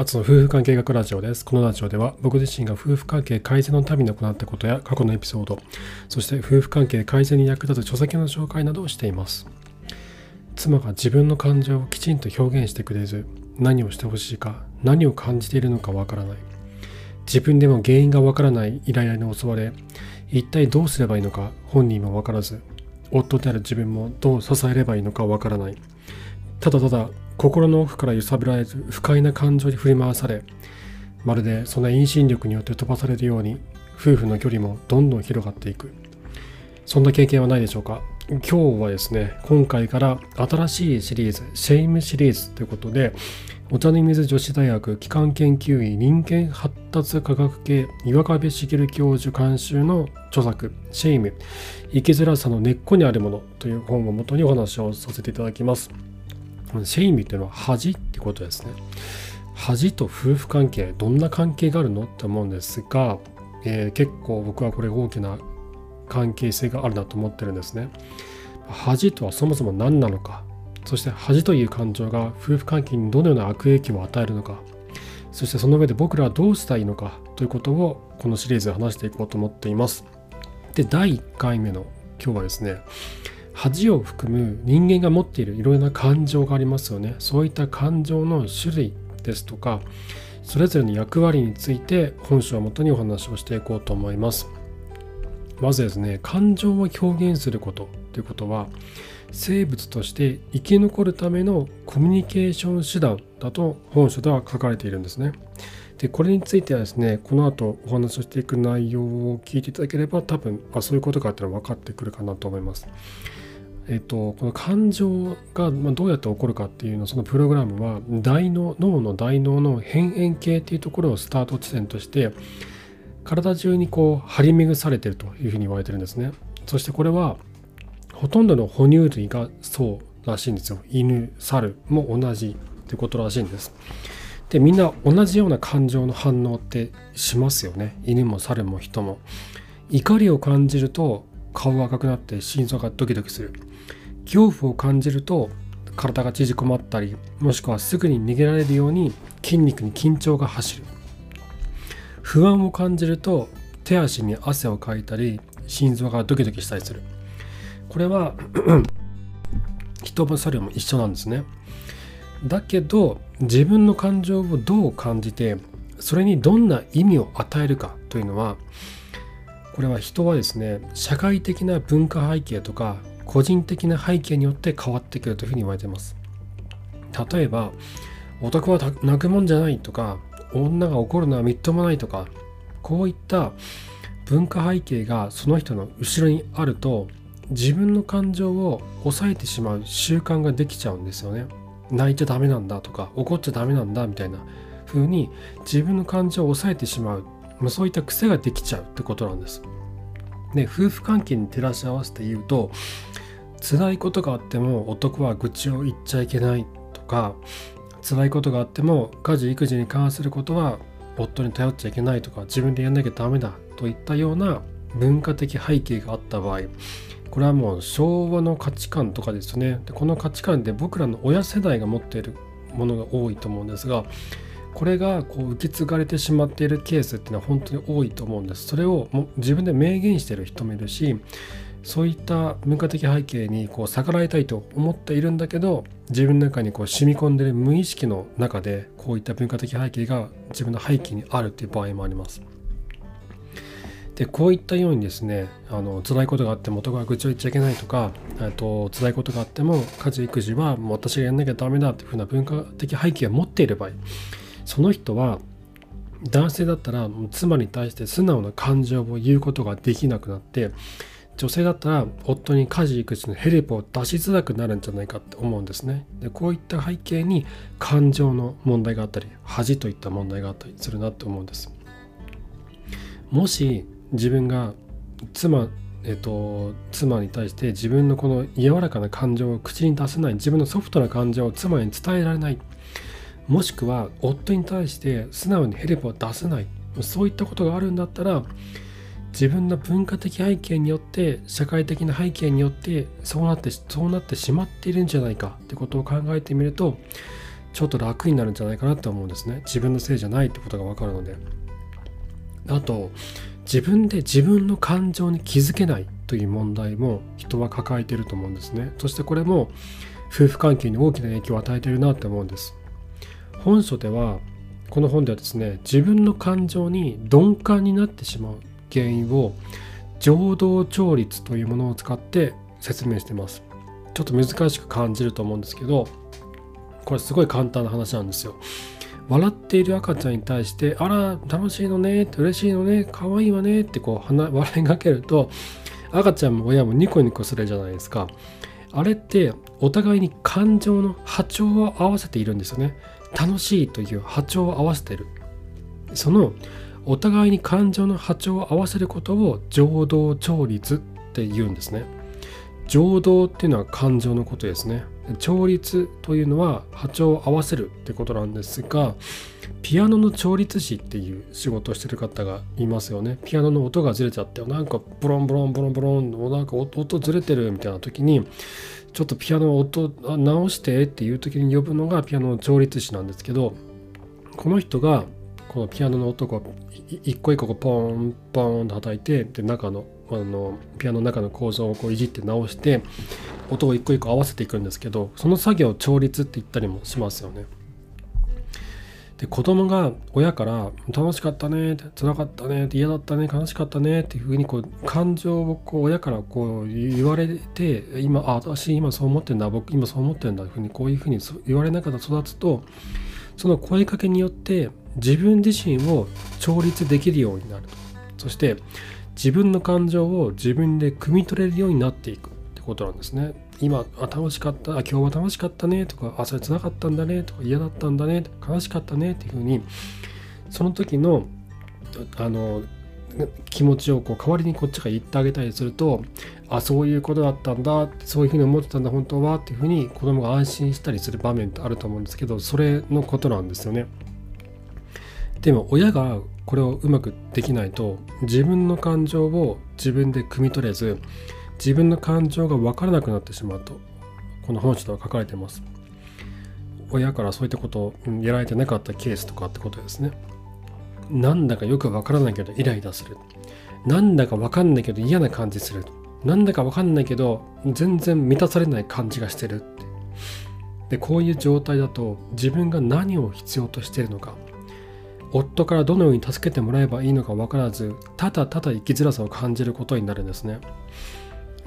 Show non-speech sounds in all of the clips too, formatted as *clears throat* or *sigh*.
あつの夫婦関係学ラジオです。このラジオでは僕自身が夫婦関係改善のために行ったことや過去のエピソード、そして夫婦関係改善に役立つ書籍の紹介などをしています。妻が自分の感情をきちんと表現してくれず、何をしてほしいか、何を感じているのかわからない。自分でも原因がわからないイライラに襲われ、一体どうすればいいのか本人もわからず、夫である自分もどう支えればいいのかわからない。ただただ心の奥から揺さぶられず不快な感情に振り回されまるでその遠心力によって飛ばされるように夫婦の距離もどんどん広がっていくそんな経験はないでしょうか今日はですね今回から新しいシリーズ shame シリーズということでお茶の水女子大学基幹研究院人間発達科学系岩壁茂教授監修の著作「shame生きづらさの根っこにあるもの」という本をもとにお話をさせていただきます。シェイミっていうのは恥ってことですね。恥と夫婦関係どんな関係があるのって思うんですが、えー、結構僕はこれ大きな関係性があるなと思ってるんですね。恥とはそもそも何なのかそして恥という感情が夫婦関係にどのような悪影響を与えるのかそしてその上で僕らはどうしたらいいのかということをこのシリーズで話していこうと思っています。で第1回目の今日はですね恥を含む人間が持っているいろいろな感情がありますよね。そういった感情の種類ですとかそれぞれの役割について本書をもとにお話をしていこうと思います。まずですね感情を表現することということは生物として生き残るためのコミュニケーション手段だと本書では書かれているんですね。でこれについてはですねこの後お話をしていく内容を聞いていただければ多分あそういうことかっていうのは分かってくるかなと思います。えっと、この感情がどうやって起こるかっていうのそのプログラムは大脳脳の大脳の辺縁系っていうところをスタート地点として体中にこう張り巡されてるというふうに言われてるんですね。そしてこれはほとんどの哺乳類がそうらしいんですよ。犬猿も同じってことらしいんです。でみんな同じような感情の反応ってしますよね。犬も猿も人も。怒りを感じると顔が赤くなって心臓がドキドキする。恐怖を感じると体が縮こまったりもしくはすぐに逃げられるように筋肉に緊張が走る。不安を感じると手足に汗をかいたり心臓がドキドキしたりする。これは *clears throat* 人も猿も一緒なんですね。だけど自分の感情をどう感じてそれにどんな意味を与えるかというのはこれは人はですね社会的な文化背景とか個人的な背景によって変わってくるというふうに言われています。例えば男は泣くもんじゃないとか女が怒るのはみっともないとかこういった文化背景がその人の後ろにあると自分の感情を抑えてしまう習慣ができちゃうんですよね。泣いちゃダメなんだとか怒っちゃダメなんだみたいな風に自分の感情を抑えてしまう。そういった癖ができちゃうってことなんです。で夫婦関係に照らし合わせて言うと辛いことがあっても男は愚痴を言っちゃいけないとか辛いことがあっても家事育児に関することは夫に頼っちゃいけないとか自分でやんなきゃダメだといったような文化的背景があった場合これはもう昭和の価値観とかですね。でこの価値観で僕らの親世代が持っているものが多いと思うんですがこれがこう受け継がれてしまっているケースっていうのは本当に多いと思うんですそれをも自分で明言してる人もいるしそういった文化的背景にこう逆らいたいと思っているんだけど自分の中にこう染み込んでる無意識の中でこういった文化的背景が自分の背景にあるっていう場合もあります。でこういったようにですねあの辛いことがあっても男が愚痴を言っちゃいけないとかと辛いことがあっても家事育児はもう私がやんなきゃダメだっていうふうな文化的背景を持っている場合その人は男性だったら妻に対して素直な感情を言うことができなくなって女性だったら夫に家事育児のヘルプを出しづらくなるんじゃないかって思うんですね。でこういった背景に感情の問題があったり恥といった問題があったりするなって思うんです。もし自分が妻えっと、妻に対して自分のこの柔らかな感情を口に出せない自分のソフトな感情を妻に伝えられないもしくは夫に対して素直にヘルプを出せない。そういったことがあるんだったら自分の文化的背景によって社会的な背景によってそうなってそうなってしまっているんじゃないかってことを考えてみるとちょっと楽になるんじゃないかなと思うんですね。自分のせいじゃないってことが分かるので。あと自分で自分の感情に気づけないという問題も人は抱えていると思うんですね。そしてこれも夫婦関係に大きな影響を与えているなと思うんです。本書ではこの本ではですね自分の感情に鈍感になってしまう原因を情動調律というものを使って説明してます。ちょっと難しく感じると思うんですけどこれすごい簡単な話なんですよ。笑っている赤ちゃんに対して「あら楽しいのね」って「嬉しいのね可愛いわね」ってこう笑いかけると赤ちゃんも親もニコニコするじゃないですか。あれってお互いに感情の波長を合わせているんですよね。楽しいという波長を合わせている。そのお互いに感情の波長を合わせることを情動調律って言うんですね。情動っていうのは感情のことですね。調律というのは波長を合わせるってことなんですがピアノの調律師っていう仕事をしてる方がいますよね。ピアノの音がずれちゃってなんかブロンブロンブロンブロンなんか音ずれてるみたいな時にちょっとピアノを音直してっていう時に呼ぶのがピアノの調律師なんですけどこの人がこのピアノの音を一個一個ポンポンと叩いてで中のあのピアノの中の構造をこういじって直して音を一個一個合わせていくんですけどその作業を調律って言ったりもしますよね。で子供が親から「楽しかったね」って「辛かったね」って「嫌だったね」「悲しかったね」っていうふうにこう感情をこう親からこう言われて今あ私今そう思ってんだ僕今そう思ってんだふうにこういうふうに言われながら育つとその声かけによって自分自身を調律できるようになるとそして自分の感情を自分で汲み取れるようになっていくってことなんですね。今あ楽しかったあ今日は楽しかったねとかあそれつらかったんだねとか嫌だったんだね悲しかったねっていうふうにその時のあの気持ちをこう代わりにこっちが言ってあげたりするとあそういうことだったんだそういうふうに思ってたんだ本当はっていうふうに子供が安心したりする場面ってあると思うんですけどそれのことなんですよね。でも親がこれをうまくできないと自分の感情を自分で汲み取れず自分の感情が分からなくなってしまうとこの本書では書かれています。親からそういったことをやられてなかったケースとかってことですね。なんだかよく分からないけどイライラする。なんだか分かんないけど嫌な感じする。なんだか分かんないけど全然満たされない感じがしてるって。でこういう状態だと自分が何を必要としているのか夫からどのように助けてもらえばいいのか分からずただただ生きづらさを感じることになるんですね。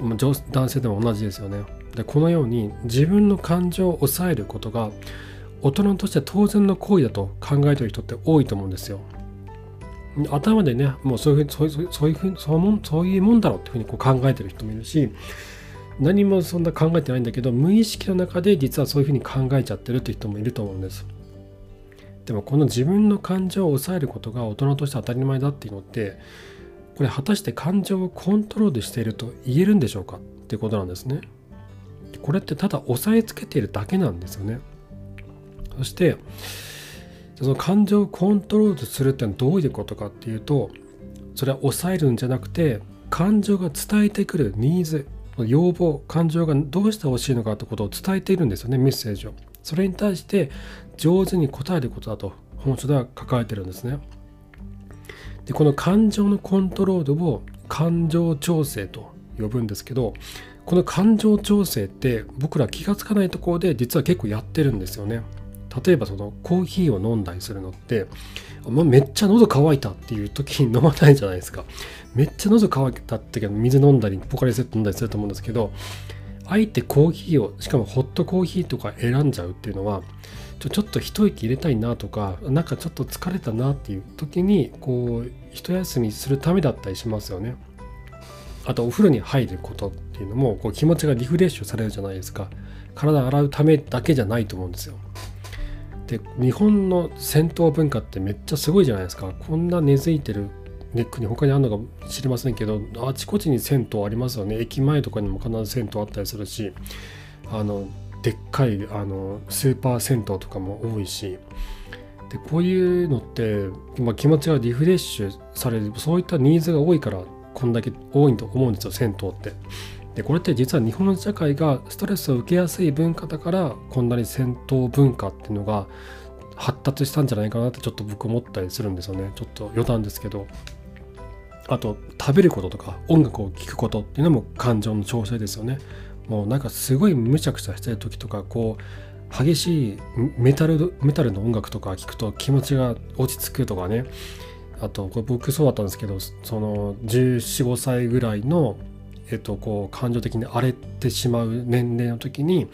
男性でも同じですよね。でこのように自分の感情を抑えることが大人として当然の行為だと考えている人って多いと思うんですよ。頭でねもうそういうふうにそういうふうにそうもそういうもんだろうっていうふうにこう考えてる人もいるし何もそんな考えてないんだけど無意識の中で実はそういうふうに考えちゃってるっていう人もいると思うんです。でもこの自分の感情を抑えることが大人として当たり前だっていうのってこれ果たして感情をコントロールしていると言えるんでしょうかっていうことなんですね。これってただ押さえつけているだけなんですよね。そしてその感情をコントロールするってのはどういうことかっていうとそれは抑えるんじゃなくて感情が伝えてくるニーズ要望感情がどうしてほしいのかってことを伝えているんですよねメッセージをそれに対して上手に答えることだと本書では書かれてるんですねでこの感情のコントロールを感情調整と呼ぶんですけどこの感情調整って僕ら気が付かないところで実は結構やってるんですよね。例えばそのコーヒーを飲んだりするのって、まあ、めっちゃ喉乾いたっていう時に飲まないじゃないですか。めっちゃ喉乾いたってけど水飲んだりポカリセット飲んだりすると思うんですけどあえてコーヒーをしかもホットコーヒーとか選んじゃうっていうのはちょちょっと一息入れたいなとかなんかちょっと疲れたなっていう時にこう一休みするためだったりしますよね。あとお風呂に入ることっていうのもこう気持ちがリフレッシュされるじゃないですか。体洗うためだけじゃないと思うんですよ。で日本の銭湯文化ってめっちゃすごいじゃないですか。こんな根付いてるネックに他にあるのか知りませんけどあちこちに銭湯ありますよね。駅前とかにも必ず銭湯あったりするしあのでっかいあのスーパー銭湯とかも多いし。でこういうのって、まあ、気持ちがリフレッシュされる。そういったニーズが多いからこんだけ多いと思うんですよ銭湯って。でこれって実は日本の社会がストレスを受けやすい文化だからこんなに戦闘文化っていうのが発達したんじゃないかなってちょっと僕思ったりするんですよね。ちょっと余談ですけど。あと食べることとか音楽を聴くことっていうのも感情の調整ですよね。もうなんかすごいむちゃくちゃしてる時とかこう激しいメタルメタルの音楽とか聴くと気持ちが落ち着くとかねあとこれ僕そうだったんですけどその1415歳ぐらいの、えっと、こう感情的に荒れてしまう年齢の時に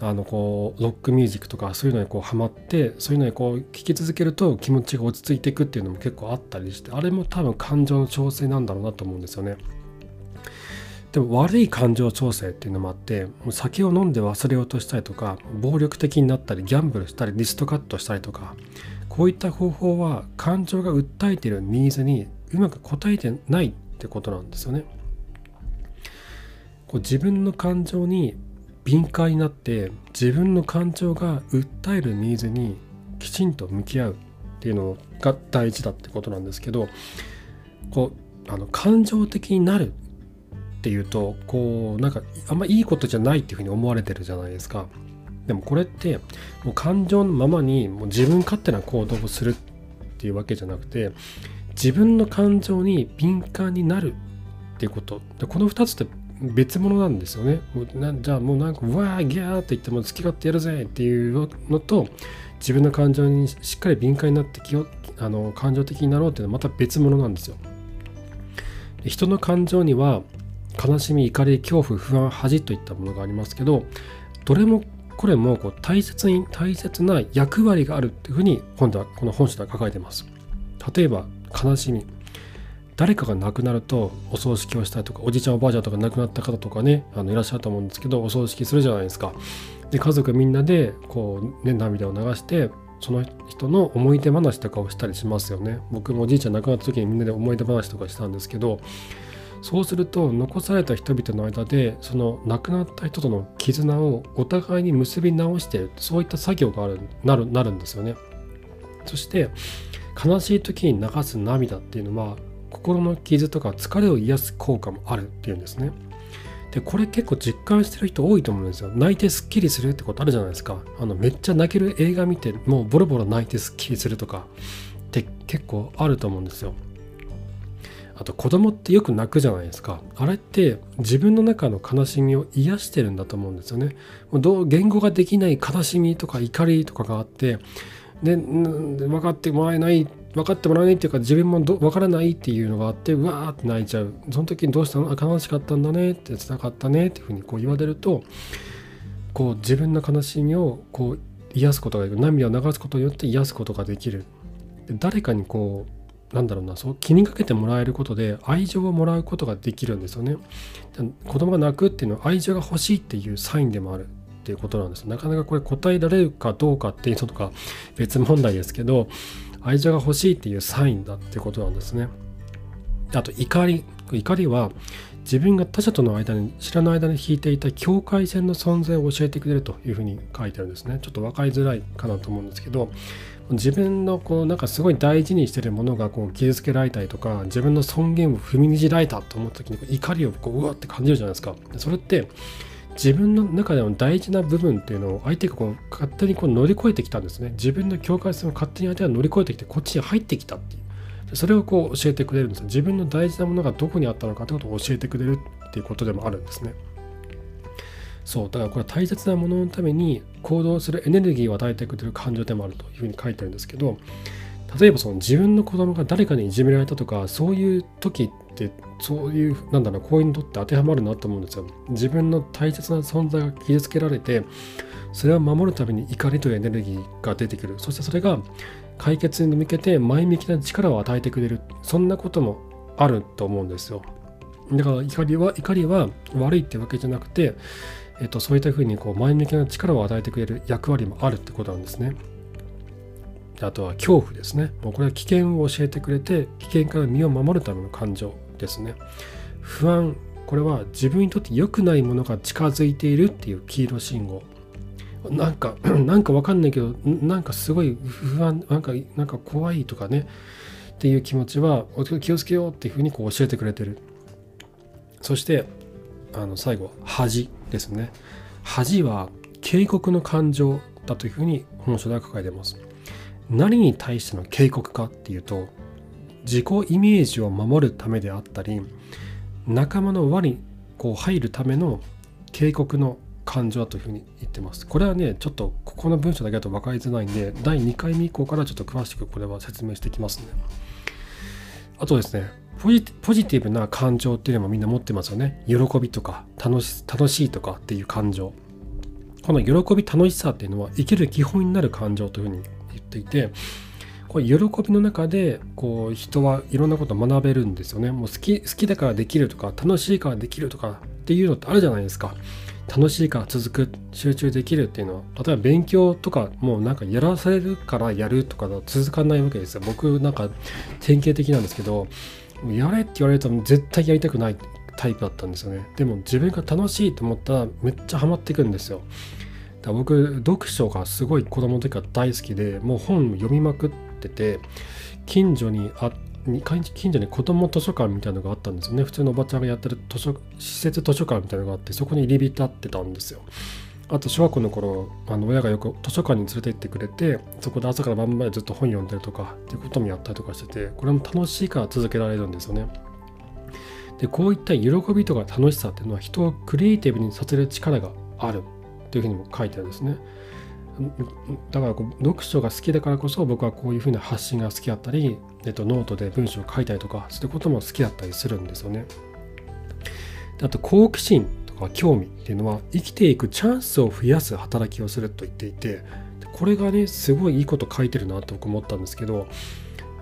あのこうロックミュージックとかそういうのにこうハマってそういうのにこう聴き続けると気持ちが落ち着いていくっていうのも結構あったりしてあれも多分感情の調整なんだろうなと思うんですよね。でも悪い感情調整っていうのもあってもう酒を飲んで忘れようとしたりとか暴力的になったりギャンブルしたりリストカットしたりとかこういった方法は感情が訴えているニーズにうまく応えてないってことなんですよね。こう自分の感情に敏感になって自分の感情が訴えるニーズにきちんと向き合うっていうのが大事だってことなんですけどこうあの感情的になるっていうとこうなんかあんまいいことじゃないっていうふうに思われてるじゃないですか。でもこれってもう感情のままにもう自分勝手な行動をするっていうわけじゃなくて自分の感情に敏感になるっていうことでこの2つって別物なんですよね。じゃあもうなんかうわーギャーって言っても好き勝手やるぜっていうのと自分の感情にしっかり敏感になって気をあの感情的になろうっていうのはまた別物なんですよ。人の感情には悲しみ怒り恐怖不安恥といったものがありますけどどれもこれもこう大切に大切な役割があるっていうふうに今度はこの本書では書かれています。例えば悲しみ誰かが亡くなるとお葬式をしたりとかおじいちゃんおばあちゃんとか亡くなった方とかねあのいらっしゃると思うんですけどお葬式するじゃないですか。で家族みんなでこう、ね、涙を流してその人の思い出話とかをしたりしますよね。僕もおじいちゃん亡くなった時にみんなで思い出話とかしたんですけどそうすると残された人々の間でその亡くなった人との絆をお互いに結び直してるそういった作業があるなるなるんですよね。そして悲しい時に流す涙っていうのは心の傷とか疲れを癒す効果もあるっていうんですね。でこれ結構実感してる人多いと思うんですよ。泣いてすっきりするってことあるじゃないですか。あのめっちゃ泣ける映画見てもうボロボロ泣いてすっきりするとかって結構あると思うんですよ。あと子供ってよく泣くじゃないですか。あれって自分の中の悲しみを癒してるんだと思うんですよね。もうどう言語ができない悲しみとか怒りとかがあってで分かってもらえない分かってもらえないっていうか自分も分からないっていうのがあってうわーって泣いちゃうその時にどうしたの？悲しかったんだねってつらかったねっていうふうにこう言われるとこう自分の悲しみをこう癒すことができる涙を流すことによって癒すことができる誰かにこうなんだろうなそう気にかけてもらえることで愛情をもらうことができるんですよね。子供が泣くっていうのは愛情が欲しいっていうサインでもあるっていうことなんです。なかなかこれ答えられるかどうかっていうのとか別問題ですけど愛情が欲しいっていうサインだってことなんですね。あと怒り怒りは自分が他者との間に知らない間に引いていた境界線の存在を教えてくれるというふうに書いてあるんですね。ちょっと分かりづらいかなと思うんですけど自分のこうなんかすごい大事にしてるものがこう傷つけられたりとか自分の尊厳を踏みにじられたと思った時に怒りをこううわって感じるじゃないですか。それって自分の中での大事な部分っていうのを相手がこう勝手にこう乗り越えてきたんですね。自分の境界線を勝手に相手が乗り越えてきてこっちに入ってきたっていう。それをこう教えてくれるんです自分の大事なものがどこにあったのかってことを教えてくれるっていうことでもあるんですね。そうだからこれは大切なもののために行動するエネルギーを与えてくれる感情でもあるというふうに書いてるんですけど例えばその自分の子供が誰かにいじめられたとかそういう時ってそういうなんだろうこういうのって当てはまるなと思うんですよ。自分の大切な存在が傷つけられてそれを守るために怒りというエネルギーが出てくる。そしてそれが解決に向けて前向きな力を与えてくれる。そんなこともあると思うんですよ。だから怒りは怒りは悪いってわけじゃなくてえっと、そういったふうにこう前向きな力を与えてくれる役割もあるってことなんですね。あとは恐怖ですね。もうこれは危険を教えてくれて危険から身を守るための感情ですね。不安これは自分にとって良くないものが近づいているっていう黄色信号。なんか *clears throat* なんかわかんないけどなんかすごい不安なんかなんか怖いとかねっていう気持ちは気をつけようっていうふうにこう教えてくれてる。そしてあの最後恥ですね恥は警告の感情だというふうに本書では書かれています何に対しての警告かっていうと自己イメージを守るためであったり仲間の輪にこう入るための警告の感情だというふうに言ってます。これはね、ちょっとここの文章だけだと分かりづらいんで、第2回目以降からちょっと詳しくこれは説明していきますね。あとですね、ポジティブな感情っていうのもみんな持ってますよね。喜びとか楽し楽しいとかっていう感情。この喜び楽しさっていうのは生きる基本になる感情というふうに言っていて、これ喜びの中でこう人はいろんなことを学べるんですよね。もう好き好きだからできるとか楽しいからできるとかっていうのってあるじゃないですか。楽しいから続く集中できるっていうのは例えば勉強とかもうなんかやらされるからやるとかだと続かないわけですよ僕なんか典型的なんですけどやれって言われると絶対やりたくないタイプだったんですよね。でも自分が楽しいと思ったらめっちゃハマっていくんですよ。だから僕読書がすごい子供の時から大好きでもう本読みまくってて近所にあ近所に子供図書館みたいなのがあったんですよね。普通のおばちゃんがやってる図書施設図書館みたいなのがあってそこに入り浸ってたんですよ。あと小学校の頃あの親がよく図書館に連れて行ってくれてそこで朝から晩までずっと本読んでるとかっていうこともやったりとかしててこれも楽しいから続けられるんですよね。でこういった喜びとか楽しさっていうのは人をクリエイティブにさせる力がある。というふうにも書いてあるんですね。だからこう読書が好きだからこそ僕はこういうふうな発信が好きだったり、えっと、ノートで文章を書いたりとかそういうことも好きだったりするんですよね。あと好奇心。とか興味っていうのは生きていくチャンスを増やす働きをすると言っていてこれがねすごいいいこと書いてるなと僕思ったんですけど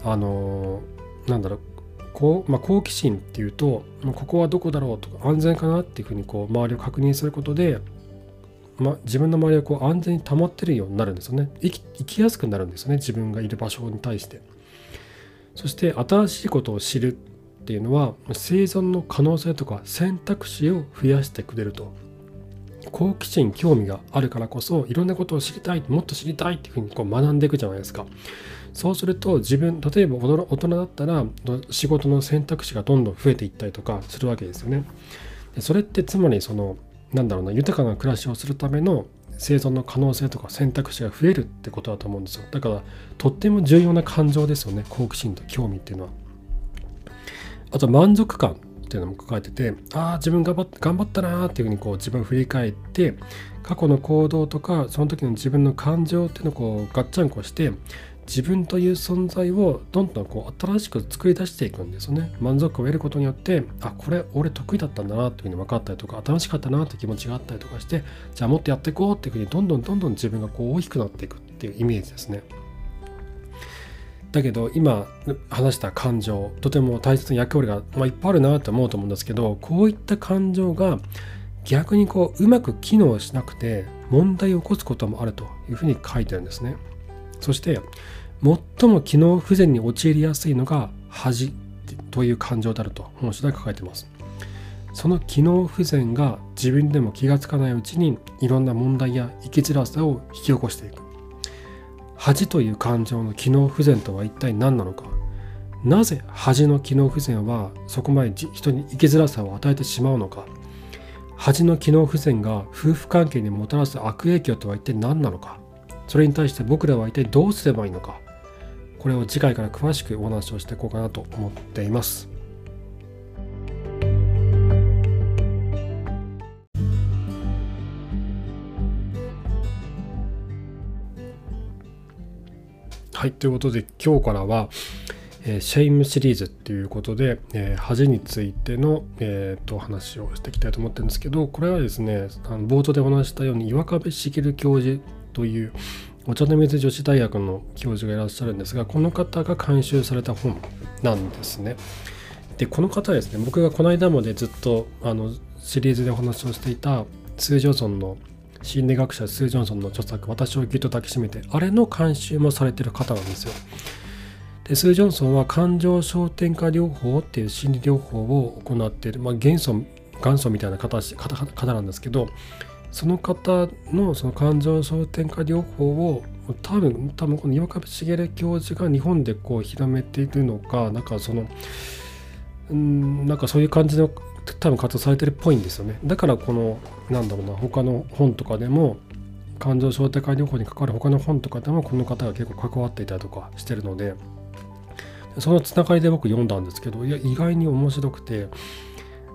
あのなんだろうこう、まあ、好奇心っていうとここはどこだろうとか安全かなっていうふうにこう周りを確認することでま、自分の周りをこう安全に保ってるようになるんですよね。生き生きやすくなるんですよね。自分がいる場所に対して。そして新しいことを知る。っていうのは生存の可能性とか選択肢を増やしてくれると。好奇心興味があるからこそいろんなことを知りたいもっと知りたいっていうふうにこう学んでいくじゃないですか。そうすると自分例えば大人だったら仕事の選択肢がどんどん増えていったりとかするわけですよね。それってつまりそのなんだろうな豊かな暮らしをするための生存の可能性とか選択肢が増えるってことだと思うんですよ。だからとっても重要な感情ですよね好奇心と興味っていうのは。あと満足感っていうのも書かれててああ自分頑張頑張ったなーっていうふうにこう自分を振り返って過去の行動とかその時の自分の感情っていうのをこうガッチャンコして自分という存在をどんどんこう新しく作り出していくんですよね。満足を得ることによってあこれ俺得意だったんだなというふうに分かったりとか楽しかったなという気持ちがあったりとかしてじゃあもっとやっていこうっていうふうにどんどんどんどん自分がこう大きくなっていくっていうイメージですね。だけど今話した感情とても大切な役割が、まあ、いっぱいあるなと思うと思うんですけどこういった感情が逆にこううまく機能しなくて問題を起こすこともあるというふうに書いてるんですね。そして最も機能不全に陥りやすいのが恥という感情であると本書で書かれてます。その機能不全が自分でも気がつかないうちにいろんな問題や生きづらさを引き起こしていく。恥という感情の機能不全とは一体何なのか。なぜ恥の機能不全はそこまで人に生きづらさを与えてしまうのか。恥の機能不全が夫婦関係にもたらす悪影響とは一体何なのか。それに対して僕らは一体どうすればいいのか。これを次回から詳しくお話をしていこうかなと思っています。はい、ということで今日からは、えー、 shame シリーズっていうことで、えー、恥についての、えーと、話をしていきたいと思ってるんですけどこれはですねあの冒頭でお話したように岩壁茂教授というお茶の水女子大学の教授がいらっしゃるんですがこの方が監修された本なんですね。でこの方ですね僕がこの間までずっとあのシリーズでお話をしていたスー・ジョンソンの心理学者スー・ジョンソンの著作「私をぎゅっと抱きしめて」あれの監修もされてる方なんですよ。でスー・ジョンソンは感情焦点化療法っていう心理療法を行っている、まあ、元素元祖みたいな方方なんですけどその方のその感情焦点化療法を多分多分この岩壁茂教授が日本でこう広めているのかなんかそのうんなんかそういう感じの多分活動されてるっぽいんですよね。だからこのなんだろうな他の本とかでも感情招待会療法に関わる他の本とかでもこの方が結構関わっていたりとかしてるのでそのつながりで僕読んだんですけどいや意外に面白くて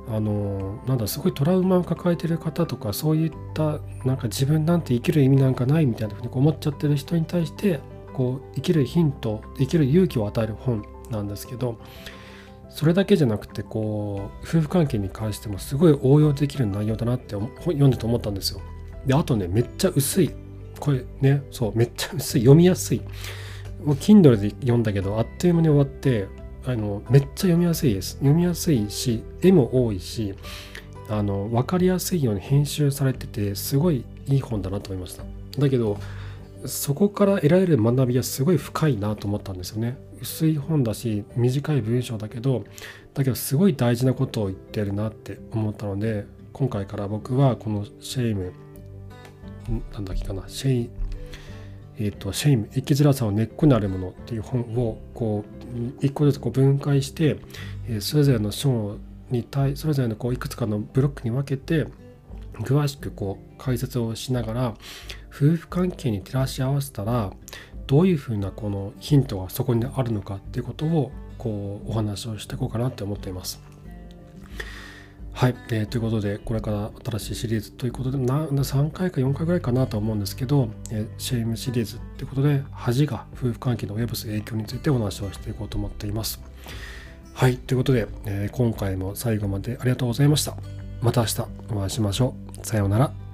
あのなんだすごいトラウマを抱えてる方とかそういったなんか自分なんて生きる意味なんかないみたいなふうに思っちゃってる人に対してこう生きるヒント生きる勇気を与える本なんですけどそれだけじゃなくてこう夫婦関係に関してもすごい応用できる内容だなって読んでて思ったんですよ。であとねめっちゃ薄い。これねそうめっちゃ薄い。読みやすい。もう Kindle で読んだけどあっという間に終わってあのめっちゃ読みやすいです。読みやすいし絵も多いしあの分かりやすいように編集されててすごいいい本だなと思いました。だけどそこから得られる学びはすごい深いなと思ったんですよね。薄い本だし短い文章だけどだけどすごい大事なことを言ってるなって思ったので今回から僕はこの shame なんだっけかなシェイえーと、 shame 生きづらさの根っこにあるものっていう本をこう一個ずつこう分解して、え、それぞれの章に対それぞれのこういくつかのブロックに分けて詳しくこう解説をしながら夫婦関係に照らし合わせたらどういうふうなこのヒントがそこにあるのかっていうことをこうお話をしていこうかなって思っています。はい、えー、ということでこれから新しいシリーズということでな3回か4回ぐらいかなと思うんですけど、えー、 shame シリーズということで恥が夫婦関係の及ぼす影響についてお話をしていこうと思っています。はい、ということで、えー、今回も最後までありがとうございました。また明日お会いしましょう。さようなら。